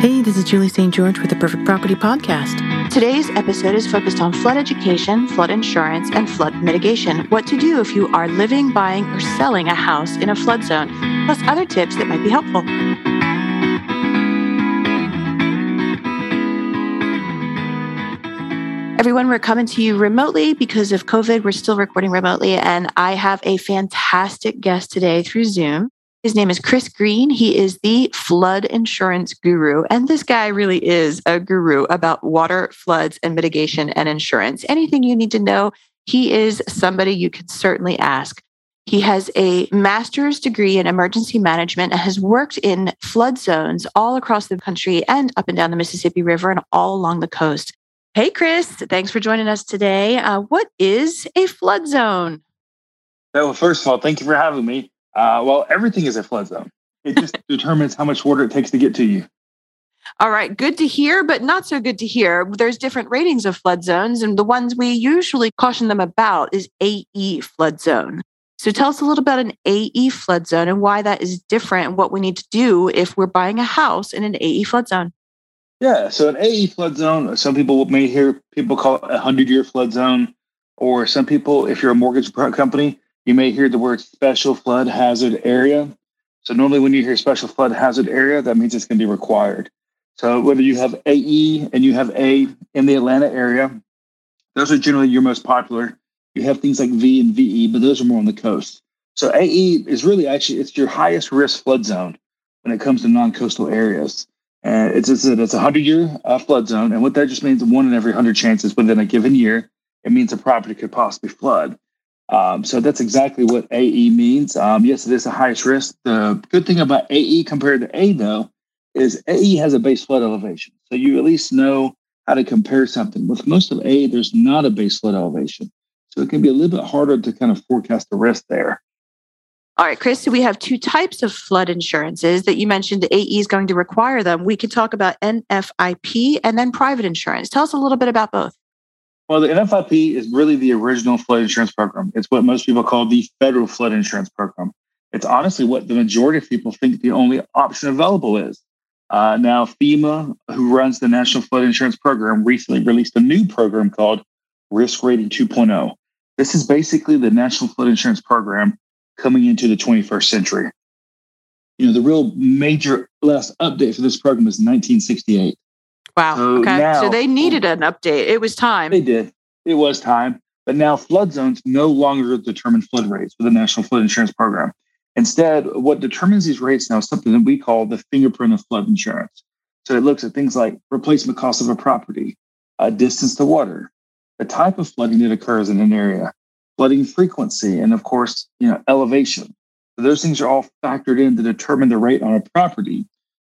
Hey, this is Julie St. George with the Perfect Property Podcast. Today's episode is focused on flood education, flood insurance, and flood mitigation. What to do if you are living, buying, or selling a house in a flood zone, plus other tips that might be helpful. Everyone, we're coming to you remotely because of COVID. We're still recording remotely, and I have a fantastic guest today through Zoom. His name is Chris Greene. He is the flood insurance guru. And this guy really is a guru about water, floods, and mitigation and insurance. Anything you need to know, he is somebody you can certainly ask. He has a master's degree in emergency management and has worked in flood zones all across the country and up and down the Mississippi River and all along the coast. Hey, Chris, thanks for joining us today. Uh, what is a flood zone? Well, first of all, thank you for having me. Uh, well, everything is a flood zone. It just determines how much water it takes to get to you. All right, good to hear, but not so good to hear. There's different ratings of flood zones, and the ones we usually caution them about is AE flood zone. So tell us a little about an AE flood zone and why that is different and what we need to do if we're buying a house in an AE flood zone. Yeah, so an AE flood zone, some people may hear people call it a 100 year flood zone, or some people, if you're a mortgage company, you may hear the word special flood hazard area. So normally when you hear special flood hazard area, that means it's going to be required. So whether you have AE and you have A in the Atlanta area, those are generally your most popular. You have things like V and VE, but those are more on the coast. So AE is really actually it's your highest risk flood zone when it comes to non-coastal areas. And it's it's a, it's a hundred year uh, flood zone, and what that just means one in every hundred chances within a given year, it means a property could possibly flood. Um, so that's exactly what AE means. Um, yes, it is the highest risk. The good thing about AE compared to A, though, is AE has a base flood elevation. So you at least know how to compare something. With most of A, there's not a base flood elevation. So it can be a little bit harder to kind of forecast the risk there. All right, Chris, so we have two types of flood insurances that you mentioned AE is going to require them. We could talk about NFIP and then private insurance. Tell us a little bit about both. Well, the NFIP is really the original flood insurance program. It's what most people call the federal flood insurance program. It's honestly what the majority of people think the only option available is. Uh, now, FEMA, who runs the National Flood Insurance Program, recently released a new program called Risk Rating 2.0. This is basically the National Flood Insurance Program coming into the 21st century. You know, the real major last update for this program is 1968. Wow. So okay. Now, so they needed an update. It was time. They did. It was time. But now flood zones no longer determine flood rates for the National Flood Insurance Program. Instead, what determines these rates now is something that we call the fingerprint of flood insurance. So it looks at things like replacement cost of a property, uh, distance to water, the type of flooding that occurs in an area, flooding frequency, and of course, you know, elevation. So those things are all factored in to determine the rate on a property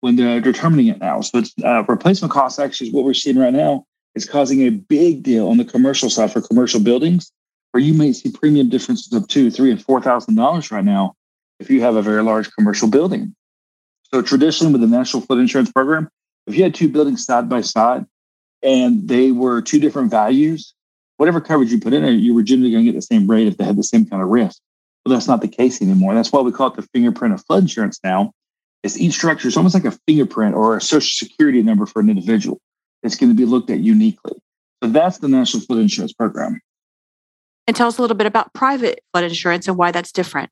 when they're determining it now. So uh, replacement cost actually is what we're seeing right now is causing a big deal on the commercial side for commercial buildings, where you may see premium differences of two, three, and four thousand dollars right now if you have a very large commercial building. So traditionally, with the National Flood Insurance Program, if you had two buildings side by side and they were two different values, whatever coverage you put in there, you were generally going to get the same rate if they had the same kind of risk. But that's not the case anymore. That's why we call it the fingerprint of flood insurance now, is each structure is almost like a fingerprint or a social security number for an individual. It's going to be looked at uniquely. So that's the National Flood Insurance Program. And tell us a little bit about private flood insurance and why that's different.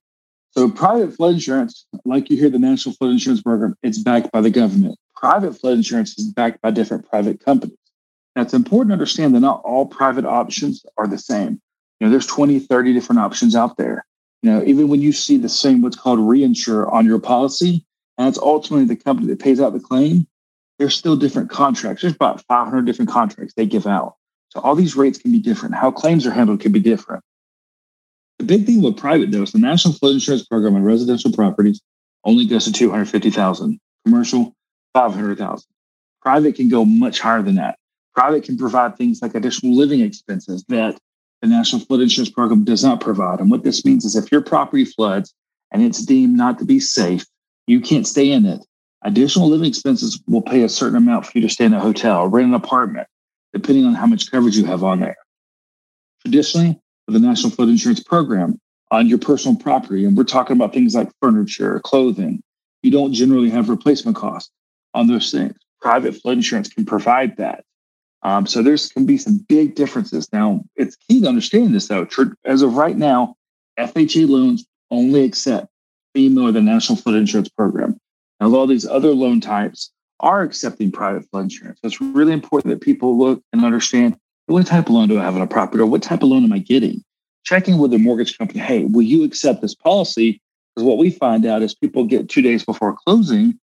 So, private flood insurance, like you hear the National Flood Insurance Program, it's backed by the government. Private flood insurance is backed by different private companies. Now, it's important to understand that not all private options are the same. You know, there's 20, 30 different options out there. You know, even when you see the same what's called reinsure on your policy, and it's ultimately the company that pays out the claim, there's still different contracts. There's about 500 different contracts they give out. So all these rates can be different. How claims are handled can be different. The big thing with private though is the National Flood Insurance Program on residential properties only goes to 250,000. Commercial, 500,000. Private can go much higher than that. Private can provide things like additional living expenses that the National Flood Insurance Program does not provide. And what this means is if your property floods and it's deemed not to be safe, you can't stay in it. Additional living expenses will pay a certain amount for you to stay in a hotel, rent an apartment, depending on how much coverage you have on there. Traditionally, with the National Flood Insurance Program, on your personal property, and we're talking about things like furniture, clothing, you don't generally have replacement costs on those things. private flood insurance can provide that. Um, so there's can be some big differences. Now, it's key to understand this though. As of right now, FHA loans only accept FEMA or the National Flood Insurance Program. Now, a lot of these other loan types are accepting private flood insurance. So it's really important that people look and understand what type of loan do I have on a property or what type of loan am I getting? Checking with the mortgage company, hey, will you accept this policy? Because what we find out is people get two days before closing,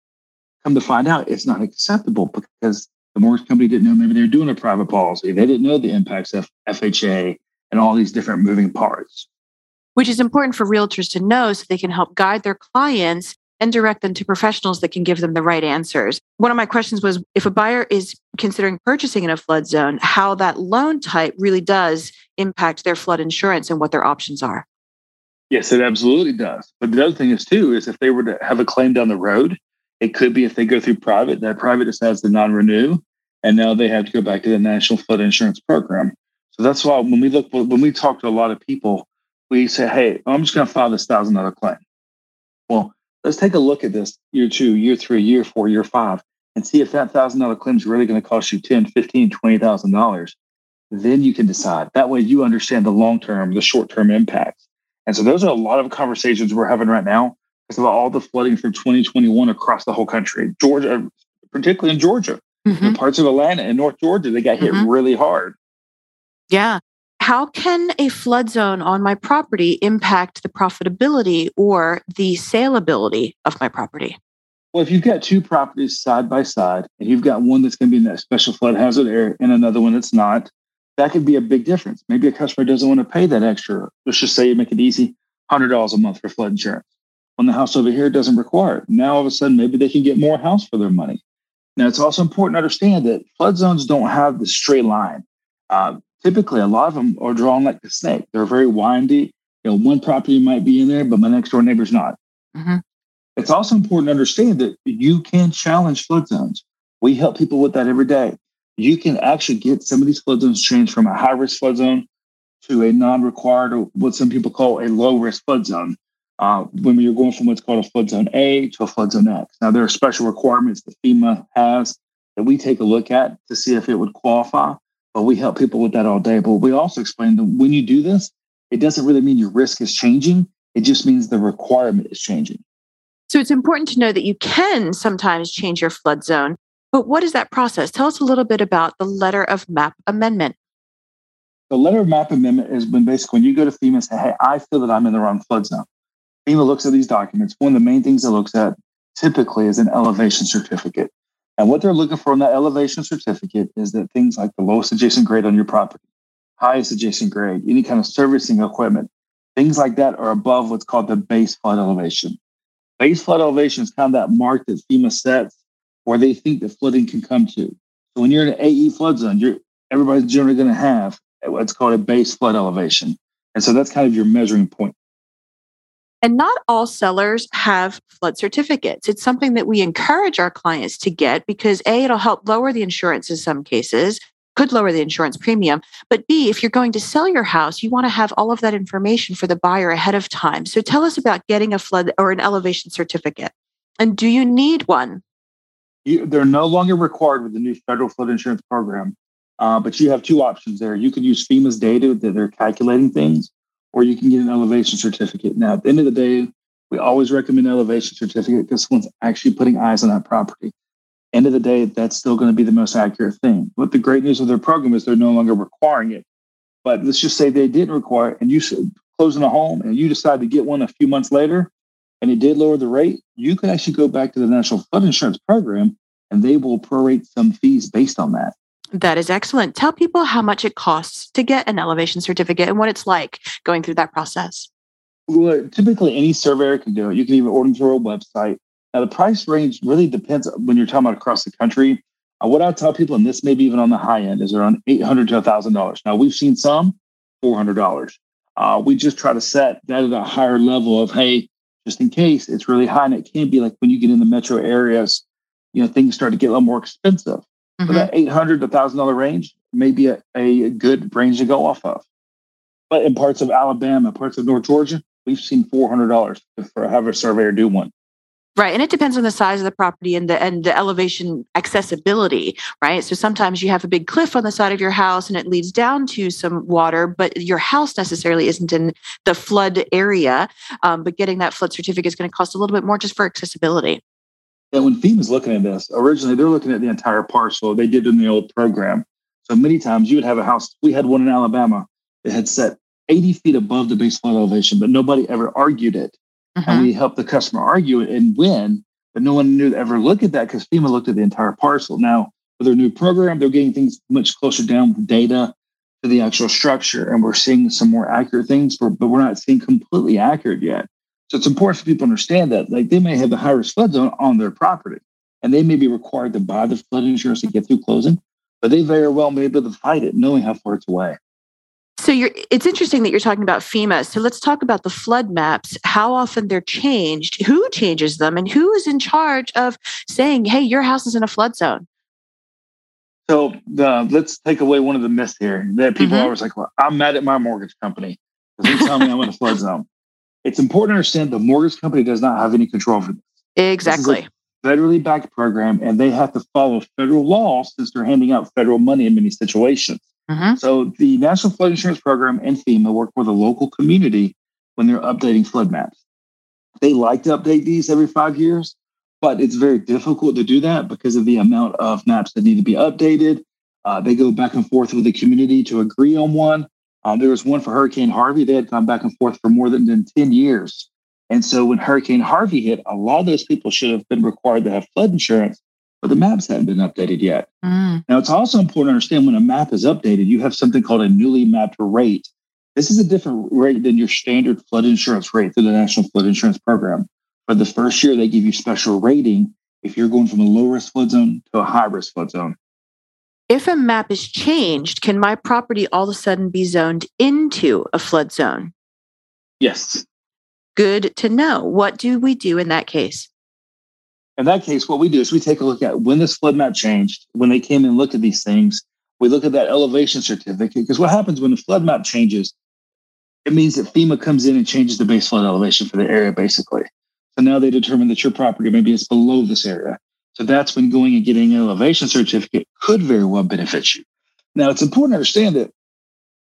come to find out it's not acceptable because the mortgage company didn't know maybe they were doing a private policy. They didn't know the impacts of FHA and all these different moving parts. Which is important for realtors to know so they can help guide their clients and direct them to professionals that can give them the right answers. One of my questions was if a buyer is considering purchasing in a flood zone, how that loan type really does impact their flood insurance and what their options are. Yes, it absolutely does. But the other thing is too is if they were to have a claim down the road, it could be if they go through private, that private decides to non-renew, and now they have to go back to the National Flood Insurance Program. So that's why when we look when we talk to a lot of people, we say, "Hey, I'm just going to file this thousand dollar claim." Well, let's take a look at this year two, year three, year four, year five, and see if that thousand dollar claim is really going to cost you ten, fifteen, twenty thousand dollars. Then you can decide. That way, you understand the long term, the short term impacts. And so, those are a lot of conversations we're having right now about all the flooding from 2021 across the whole country. Georgia, particularly in Georgia, mm-hmm. parts of Atlanta and North Georgia, they got hit mm-hmm. really hard. Yeah. How can a flood zone on my property impact the profitability or the saleability of my property? Well, if you've got two properties side by side and you've got one that's going to be in that special flood hazard area and another one that's not, that could be a big difference. Maybe a customer doesn't want to pay that extra. Let's just say you make it easy $100 a month for flood insurance when the house over here doesn't require it. Now all of a sudden, maybe they can get more house for their money. Now it's also important to understand that flood zones don't have the straight line. Uh, typically, a lot of them are drawn like the snake. They're very windy. You know, one property might be in there, but my next door neighbor's not. Mm-hmm. It's also important to understand that you can challenge flood zones. We help people with that every day. You can actually get some of these flood zones changed from a high risk flood zone to a non required or what some people call a low risk flood zone uh, when you're going from what's called a flood zone A to a flood zone X. Now, there are special requirements that FEMA has that we take a look at to see if it would qualify, but we help people with that all day. But we also explain that when you do this, it doesn't really mean your risk is changing, it just means the requirement is changing. So it's important to know that you can sometimes change your flood zone. But what is that process? Tell us a little bit about the letter of map amendment. The letter of map amendment is when basically when you go to FEMA and say, hey, I feel that I'm in the wrong flood zone. FEMA looks at these documents. One of the main things it looks at typically is an elevation certificate. And what they're looking for in that elevation certificate is that things like the lowest adjacent grade on your property, highest adjacent grade, any kind of servicing equipment, things like that are above what's called the base flood elevation. Base flood elevation is kind of that mark that FEMA sets where they think that flooding can come to. So when you're in an AE flood zone, you're everybody's generally going to have what's called a base flood elevation. And so that's kind of your measuring point. And not all sellers have flood certificates. It's something that we encourage our clients to get because A, it'll help lower the insurance in some cases, could lower the insurance premium. But B, if you're going to sell your house, you want to have all of that information for the buyer ahead of time. So tell us about getting a flood or an elevation certificate. And do you need one? They're no longer required with the new federal flood insurance program. Uh, but you have two options there. You can use FEMA's data that they're calculating things, or you can get an elevation certificate. Now, at the end of the day, we always recommend elevation certificate because someone's actually putting eyes on that property. End of the day, that's still going to be the most accurate thing. But the great news of their program is they're no longer requiring it. But let's just say they didn't require it and you closing a home and you decide to get one a few months later and it did lower the rate, you can actually go back to the National Flood Insurance Program and they will prorate some fees based on that. That is excellent. Tell people how much it costs to get an elevation certificate and what it's like going through that process. Well, typically, any surveyor can do it. You can even order through a website. Now, the price range really depends when you're talking about across the country. Uh, what I tell people, and this may be even on the high end, is around eight hundred to thousand dollars. Now, we've seen some four hundred dollars. Uh, we just try to set that at a higher level of hey, just in case it's really high, and it can be like when you get in the metro areas, you know, things start to get a little more expensive. Mm-hmm. that eight hundred to thousand dollar range may be a, a good range to go off of. But in parts of Alabama, parts of North Georgia, we've seen four hundred dollars for have a surveyor do one. Right. And it depends on the size of the property and the and the elevation accessibility, right? So sometimes you have a big cliff on the side of your house and it leads down to some water, but your house necessarily isn't in the flood area. Um, but getting that flood certificate is going to cost a little bit more just for accessibility. Yeah, when FEMA's looking at this, originally they're looking at the entire parcel. They did in the old program. So many times you would have a house. We had one in Alabama that had set 80 feet above the base flood elevation, but nobody ever argued it. Mm-hmm. And we helped the customer argue it and win, but no one knew to ever look at that because FEMA looked at the entire parcel. Now, with their new program, they're getting things much closer down with data to the actual structure, and we're seeing some more accurate things, but we're not seeing completely accurate yet. So it's important for people to understand that, like, they may have the high risk flood zone on their property, and they may be required to buy the flood insurance to get through closing, but they very well may be able to fight it, knowing how far it's away. So you're it's interesting that you're talking about FEMA. So let's talk about the flood maps, how often they're changed, who changes them, and who is in charge of saying, hey, your house is in a flood zone. So the, let's take away one of the myths here that people mm-hmm. are always like, well, I'm mad at my mortgage company because they tell me I'm in a flood zone. It's important to understand the mortgage company does not have any control over this. Exactly. This federally backed program, and they have to follow federal law since they're handing out federal money in many situations. Mm-hmm. So the National Flood Insurance Program and FEMA work with a local community when they're updating flood maps. They like to update these every five years, but it's very difficult to do that because of the amount of maps that need to be updated. Uh, they go back and forth with the community to agree on one. Um, there was one for Hurricane Harvey. They had gone back and forth for more than, than 10 years. And so when Hurricane Harvey hit, a lot of those people should have been required to have flood insurance but the maps hadn't been updated yet. Mm. Now, it's also important to understand when a map is updated, you have something called a newly mapped rate. This is a different rate than your standard flood insurance rate through the National Flood Insurance Program. For the first year, they give you special rating if you're going from a low risk flood zone to a high risk flood zone. If a map is changed, can my property all of a sudden be zoned into a flood zone? Yes. Good to know. What do we do in that case? in that case, what we do is we take a look at when this flood map changed, when they came and looked at these things, we look at that elevation certificate. Because what happens when the flood map changes, it means that FEMA comes in and changes the base flood elevation for the area, basically. So now they determine that your property maybe is below this area. So that's when going and getting an elevation certificate could very well benefit you. Now, it's important to understand that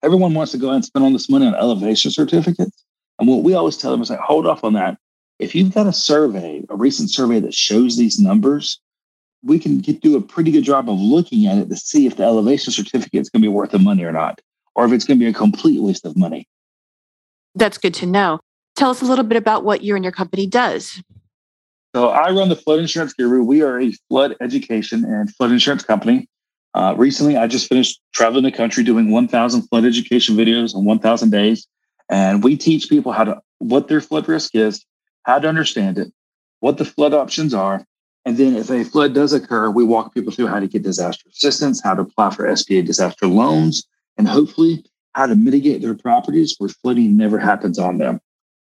everyone wants to go and spend all this money on elevation certificates. And what we always tell them is like, hold off on that if you've got a survey, a recent survey that shows these numbers, we can get, do a pretty good job of looking at it to see if the elevation certificate is going to be worth the money or not, or if it's going to be a complete waste of money. That's good to know. Tell us a little bit about what you and your company does. So I run the Flood Insurance Guru. We are a flood education and flood insurance company. Uh, recently, I just finished traveling the country doing 1,000 flood education videos in 1,000 days, and we teach people how to what their flood risk is, how to understand it, what the flood options are. And then if a flood does occur, we walk people through how to get disaster assistance, how to apply for SBA disaster loans, and hopefully how to mitigate their properties where flooding never happens on them.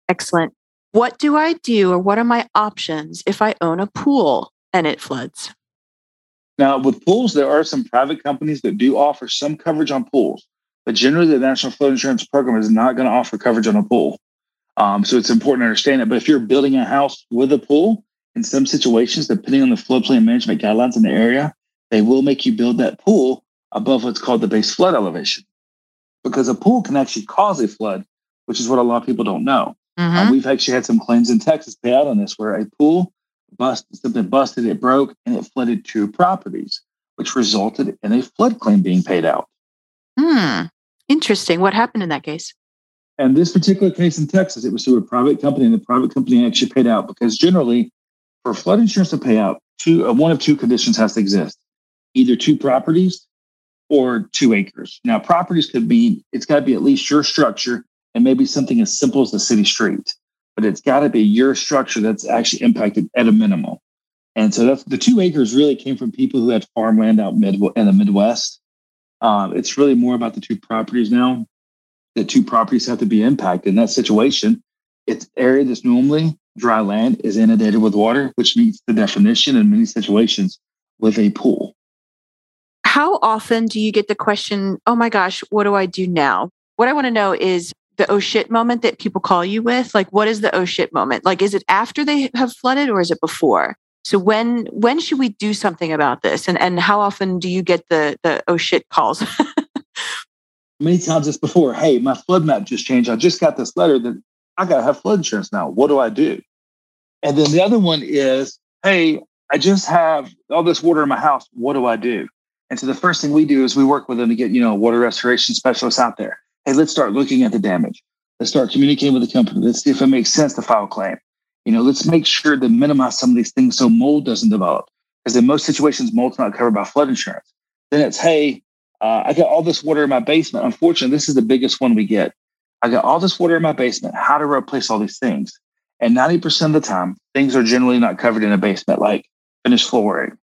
Excellent. What do I do or what are my options if I own a pool and it floods? Now, with pools, there are some private companies that do offer some coverage on pools, but generally the National Flood Insurance Program is not going to offer coverage on a pool. Um, so it's important to understand it. But if you're building a house with a pool, in some situations, depending on the floodplain management guidelines in the area, they will make you build that pool above what's called the base flood elevation. Because a pool can actually cause a flood, which is what a lot of people don't know. Mm-hmm. We've actually had some claims in Texas pay out on this where a pool bust something busted, it broke, and it flooded two properties, which resulted in a flood claim being paid out. Hmm. Interesting. What happened in that case? And this particular case in Texas, it was through a private company, and the private company actually paid out because generally, for flood insurance to pay out, two uh, one of two conditions has to exist: either two properties or two acres. Now, properties could be it's got to be at least your structure and maybe something as simple as the city street, but it's got to be your structure that's actually impacted at a minimal. And so the two acres really came from people who had farmland out mid in the Midwest. Um, it's really more about the two properties now the two properties have to be impacted. In that situation, it's area that's normally dry land is inundated with water, which meets the definition in many situations with a pool. How often do you get the question, oh my gosh, what do I do now? What I want to know is the oh shit moment that people call you with? Like, what is the oh shit moment? Like, is it after they have flooded or is it before? So when when should we do something about this? And and how often do you get the the oh shit calls? Many times it's before, hey, my flood map just changed. I just got this letter that I gotta have flood insurance now. What do I do? And then the other one is, hey, I just have all this water in my house. What do I do? And so the first thing we do is we work with them to get, you know, water restoration specialists out there. Hey, let's start looking at the damage. Let's start communicating with the company. Let's see if it makes sense to file a claim. You know, let's make sure to minimize some of these things so mold doesn't develop. Because in most situations, mold's not covered by flood insurance. Then it's, hey, uh, I got all this water in my basement. Unfortunately, this is the biggest one we get. I got all this water in my basement. How to replace all these things? And 90% of the time, things are generally not covered in a basement, like finished flooring,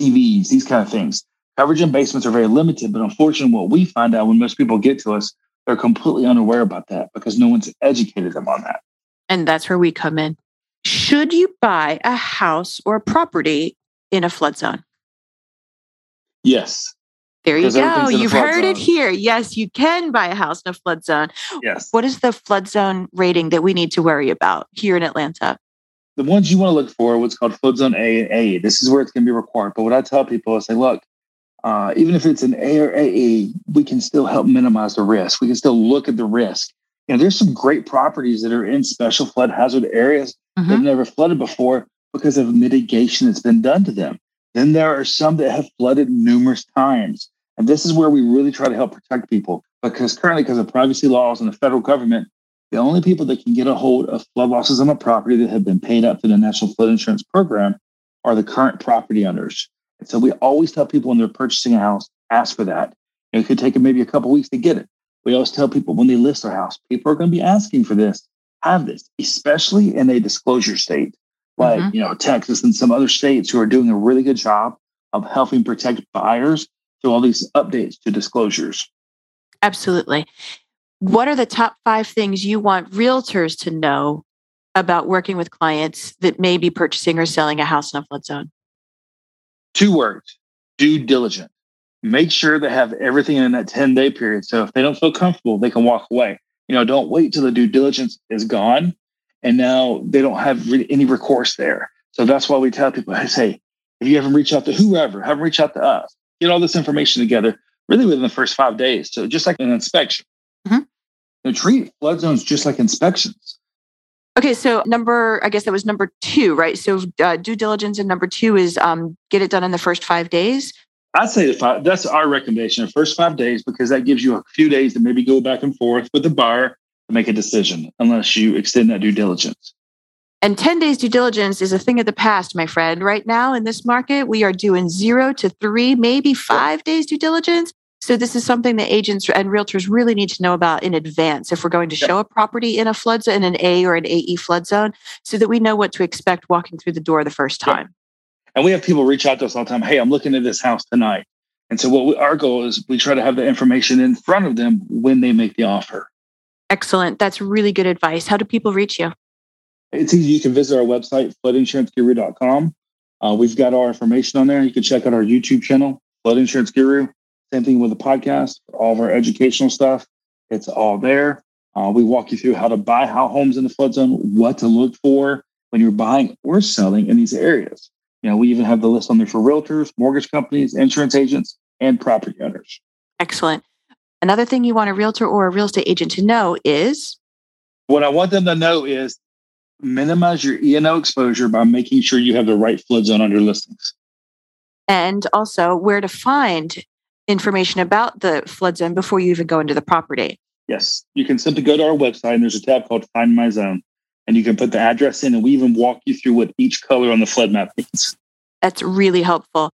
TVs, these kind of things. Coverage in basements are very limited, but unfortunately, what we find out when most people get to us, they're completely unaware about that because no one's educated them on that. And that's where we come in. Should you buy a house or a property in a flood zone? Yes. There you go. You've heard zone. it here. Yes, you can buy a house in a flood zone. Yes. What is the flood zone rating that we need to worry about here in Atlanta? The ones you want to look for, what's called flood zone A and AE. This is where it's going to be required. But what I tell people is say, look, uh, even if it's an A or AE, we can still help minimize the risk. We can still look at the risk. You know, there's some great properties that are in special flood hazard areas mm-hmm. that have never flooded before because of mitigation that's been done to them. Then there are some that have flooded numerous times. And this is where we really try to help protect people because currently, because of privacy laws and the federal government, the only people that can get a hold of flood losses on a property that have been paid up to the National Flood Insurance Program are the current property owners. And so we always tell people when they're purchasing a house, ask for that. It could take them maybe a couple weeks to get it. We always tell people when they list their house, people are going to be asking for this, have this, especially in a disclosure state like mm-hmm. you know Texas and some other states who are doing a really good job of helping protect buyers through all these updates to disclosures. Absolutely. What are the top five things you want realtors to know about working with clients that may be purchasing or selling a house in a flood zone? Two words due diligence. Make sure they have everything in that 10 day period. So if they don't feel comfortable, they can walk away. You know, don't wait till the due diligence is gone and now they don't have really any recourse there. So that's why we tell people, i say if you haven't reached out to whoever, have them reach out to us. Get all this information together really within the first five days. So just like an inspection. Mm-hmm. You know, treat flood zones just like inspections. Okay, so number, I guess that was number two, right? So uh, due diligence and number two is um, get it done in the first five days. I'd say five, that's our recommendation, the first five days, because that gives you a few days to maybe go back and forth with the buyer to make a decision unless you extend that due diligence. And 10 days due diligence is a thing of the past, my friend. Right now in this market, we are doing zero to three, maybe five days due diligence. So this is something that agents and realtors really need to know about in advance if we're going to show a property in a flood zone, in an A or an AE flood zone, so that we know what to expect walking through the door the first time. And we have people reach out to us all the time. Hey, I'm looking at this house tonight. And so what we, our goal is we try to have the information in front of them when they make the offer. Excellent. That's really good advice. How do people reach you? It's easy. You can visit our website, floodinsuranceguru.com. Uh, we've got our information on there. You can check out our YouTube channel, Flood Insurance Guru. Same thing with the podcast, all of our educational stuff. It's all there. Uh, we walk you through how to buy how homes in the flood zone, what to look for when you're buying or selling in these areas. You know, we even have the list on there for realtors, mortgage companies, insurance agents, and property owners. Excellent. Another thing you want a realtor or a real estate agent to know is what I want them to know is minimize your E&O exposure by making sure you have the right flood zone on your listings. And also where to find information about the flood zone before you even go into the property. Yes, you can simply go to our website and there's a tab called Find My Zone. And you can put the address in, and we even walk you through what each color on the flood map means. That's really helpful.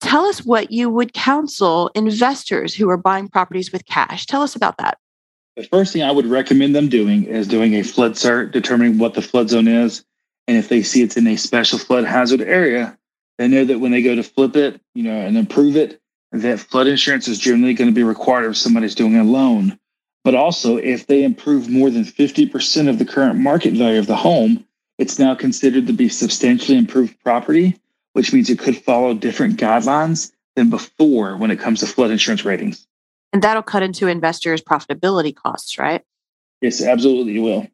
Tell us what you would counsel investors who are buying properties with cash. Tell us about that. The first thing I would recommend them doing is doing a flood cert, determining what the flood zone is. And if they see it's in a special flood hazard area, they know that when they go to flip it, you know, and improve it, that flood insurance is generally going to be required if somebody's doing a loan. But also, if they improve more than 50% of the current market value of the home, it's now considered to be substantially improved property which means it could follow different guidelines than before when it comes to flood insurance ratings. And that'll cut into investors' profitability costs, right? Yes, absolutely, it will.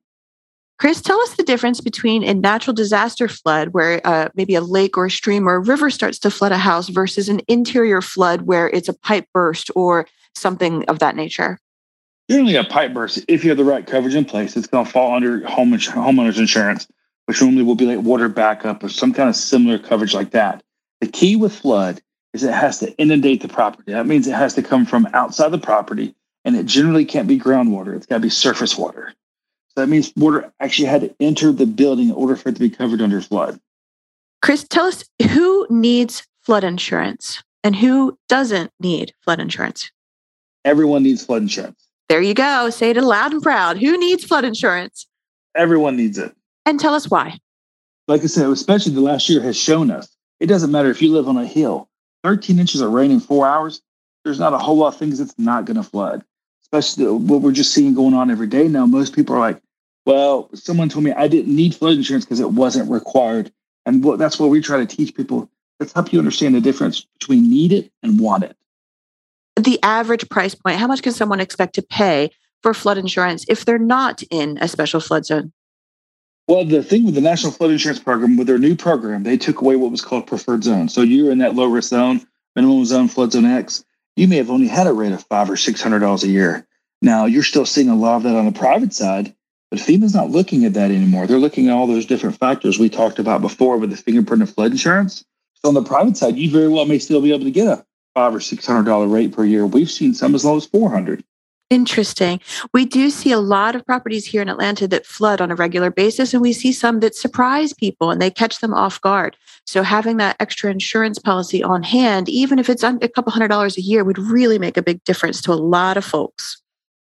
Chris, tell us the difference between a natural disaster flood, where uh, maybe a lake or a stream or a river starts to flood a house, versus an interior flood where it's a pipe burst or something of that nature. Generally, a pipe burst, if you have the right coverage in place, it's going to fall under home homeowners insurance, which normally will be like water backup or some kind of similar coverage like that. The key with flood is it has to inundate the property. That means it has to come from outside the property, and it generally can't be groundwater. It's got to be surface water. That means water actually had to enter the building in order for it to be covered under flood. Chris, tell us who needs flood insurance and who doesn't need flood insurance? Everyone needs flood insurance. There you go. Say it loud and proud. Who needs flood insurance? Everyone needs it. And tell us why. Like I said, especially the last year has shown us it doesn't matter if you live on a hill, 13 inches of rain in four hours, there's not a whole lot of things that's not going to flood. Especially what we're just seeing going on every day now. Most people are like, well, someone told me I didn't need flood insurance because it wasn't required. And what, that's what we try to teach people. Let's help you understand the difference between need it and want it. The average price point, how much can someone expect to pay for flood insurance if they're not in a special flood zone? Well, the thing with the National Flood Insurance Program, with their new program, they took away what was called preferred zone. So you're in that low risk zone, minimum zone, flood zone X. You may have only had a rate of five or six hundred dollars a year. Now you're still seeing a lot of that on the private side, but FEMA's not looking at that anymore. They're looking at all those different factors we talked about before with the fingerprint of flood insurance. So on the private side, you very well may still be able to get a five or six hundred dollar rate per year. We've seen some as low as four hundred. Interesting. We do see a lot of properties here in Atlanta that flood on a regular basis, and we see some that surprise people and they catch them off guard. So, having that extra insurance policy on hand, even if it's a couple hundred dollars a year, would really make a big difference to a lot of folks.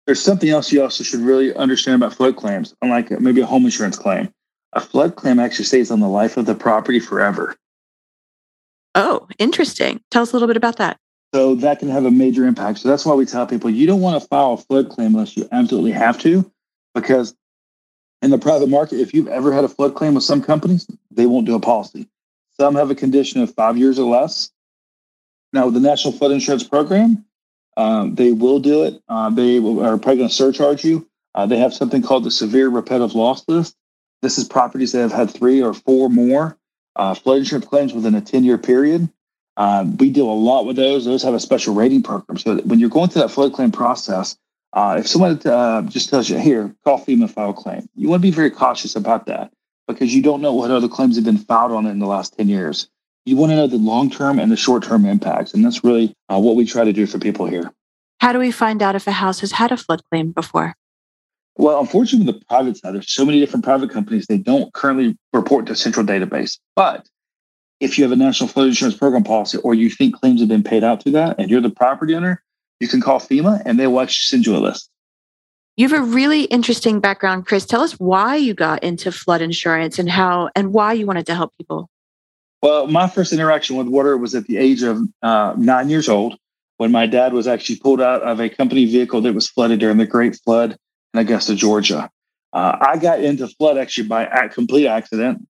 There's something else you also should really understand about flood claims, unlike maybe a home insurance claim. A flood claim actually stays on the life of the property forever. Oh, interesting. Tell us a little bit about that. So that can have a major impact. So that's why we tell people you don't want to file a flood claim unless you absolutely have to, because in the private market, if you've ever had a flood claim with some companies, they won't do a policy. Some have a condition of five years or less. Now, with the National Flood Insurance Program, um, they will do it. Uh, they are probably going to surcharge you. Uh, they have something called the severe repetitive loss list. This is properties that have had three or four more uh, flood insurance claims within a 10 year period. Uh, we deal a lot with those. Those have a special rating program. So when you're going through that flood claim process, uh, if someone uh, just tells you, here, call FEMA file claim, you want to be very cautious about that because you don't know what other claims have been filed on it in the last 10 years you want to know the long term and the short term impacts. And that's really uh, what we try to do for people here. How do we find out if a house has had a flood claim before? Well, unfortunately, the private side, there's so many different private companies, they don't currently report to a central database. But if you have a national flood insurance program policy or you think claims have been paid out through that and you're the property owner, you can call FEMA and they will actually send you a list. You have a really interesting background, Chris. Tell us why you got into flood insurance and how and why you wanted to help people. Well, my first interaction with water was at the age of uh, nine years old when my dad was actually pulled out of a company vehicle that was flooded during the Great Flood in Augusta, Georgia. Uh, I got into flood actually by a complete accident.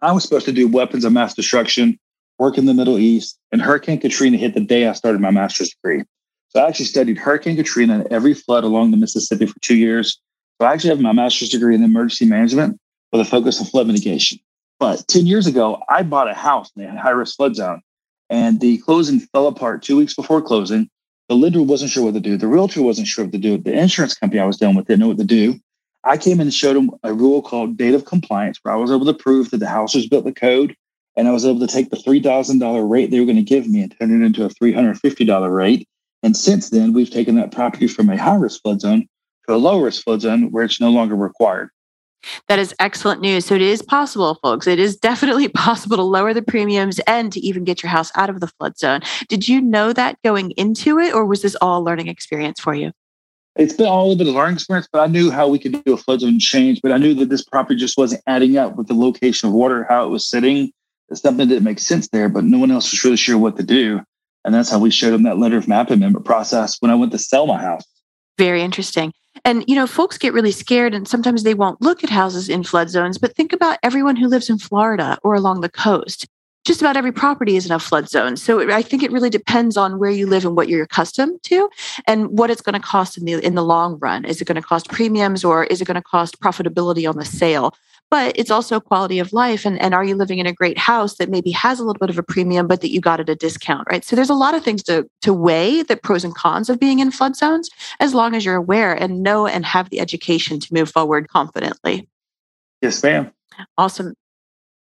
I was supposed to do weapons of mass destruction, work in the Middle East, and Hurricane Katrina hit the day I started my master's degree. So I actually studied Hurricane Katrina and every flood along the Mississippi for two years. So I actually have my master's degree in emergency management with a focus on flood mitigation. But 10 years ago, I bought a house in a high risk flood zone and the closing fell apart two weeks before closing. The lender wasn't sure what to do. The realtor wasn't sure what to do. The insurance company I was dealing with didn't know what to do. I came in and showed them a rule called date of compliance, where I was able to prove that the house was built the code, and I was able to take the three thousand dollar rate they were going to give me and turn it into a three hundred fifty dollar rate. And since then, we've taken that property from a high risk flood zone to a low risk flood zone where it's no longer required. That is excellent news. So it is possible, folks. It is definitely possible to lower the premiums and to even get your house out of the flood zone. Did you know that going into it, or was this all a learning experience for you? It's been all a bit of learning experience, but I knew how we could do a flood zone change. But I knew that this property just wasn't adding up with the location of water, how it was sitting. Something didn't make sense there, but no one else was really sure what to do. And that's how we showed them that letter of map amendment process when I went to sell my house. Very interesting. And, you know, folks get really scared and sometimes they won't look at houses in flood zones, but think about everyone who lives in Florida or along the coast. just about every property is in a flood zone. So I think it really depends on where you live and what you're accustomed to and what it's going to cost in the in the long run. Is it going to cost premiums or is it going to cost profitability on the sale? But it's also quality of life. And, and are you living in a great house that maybe has a little bit of a premium, but that you got at a discount, right? So there's a lot of things to, to weigh the pros and cons of being in flood zones, as long as you're aware and know and have the education to move forward confidently. Yes, ma'am. Awesome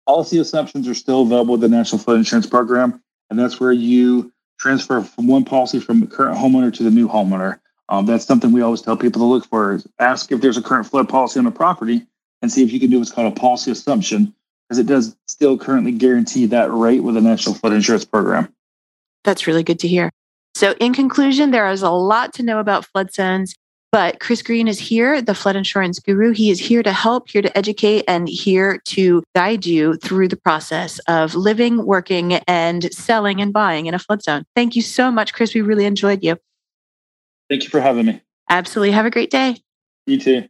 policy assumptions are still available with the National Flood Insurance Program, and that's where you transfer from one policy from the current homeowner to the new homeowner. Um, that's something we always tell people to look for is ask if there's a current flood policy on the property and see if you can do what's called a policy assumption because it does still currently guarantee that rate with the National Flood Insurance Program. That's really good to hear. So, in conclusion, there is a lot to know about flood zones. But Chris Greene is here, the flood insurance guru. He is here to help, here to educate, and here to guide you through the process of living, working, and selling and buying in a flood zone. Thank you so much, Chris. We really enjoyed you. Thank you for having me. Absolutely. Have a great day. You too.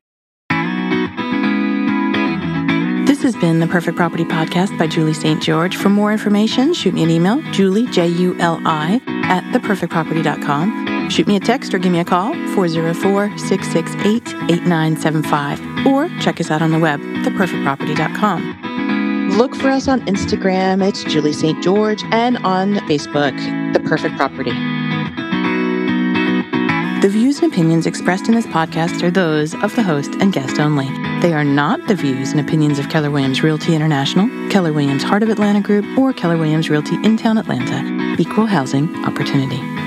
Has been the Perfect Property Podcast by Julie St. George. For more information, shoot me an email, Julie, J U L I, at theperfectproperty.com. Shoot me a text or give me a call, 404 668 8975. Or check us out on the web, theperfectproperty.com. Look for us on Instagram, it's Julie St. George, and on Facebook, The Perfect Property. The views and opinions expressed in this podcast are those of the host and guest only. They are not the views and opinions of Keller Williams Realty International, Keller Williams Heart of Atlanta Group, or Keller Williams Realty in Town Atlanta. Equal housing opportunity.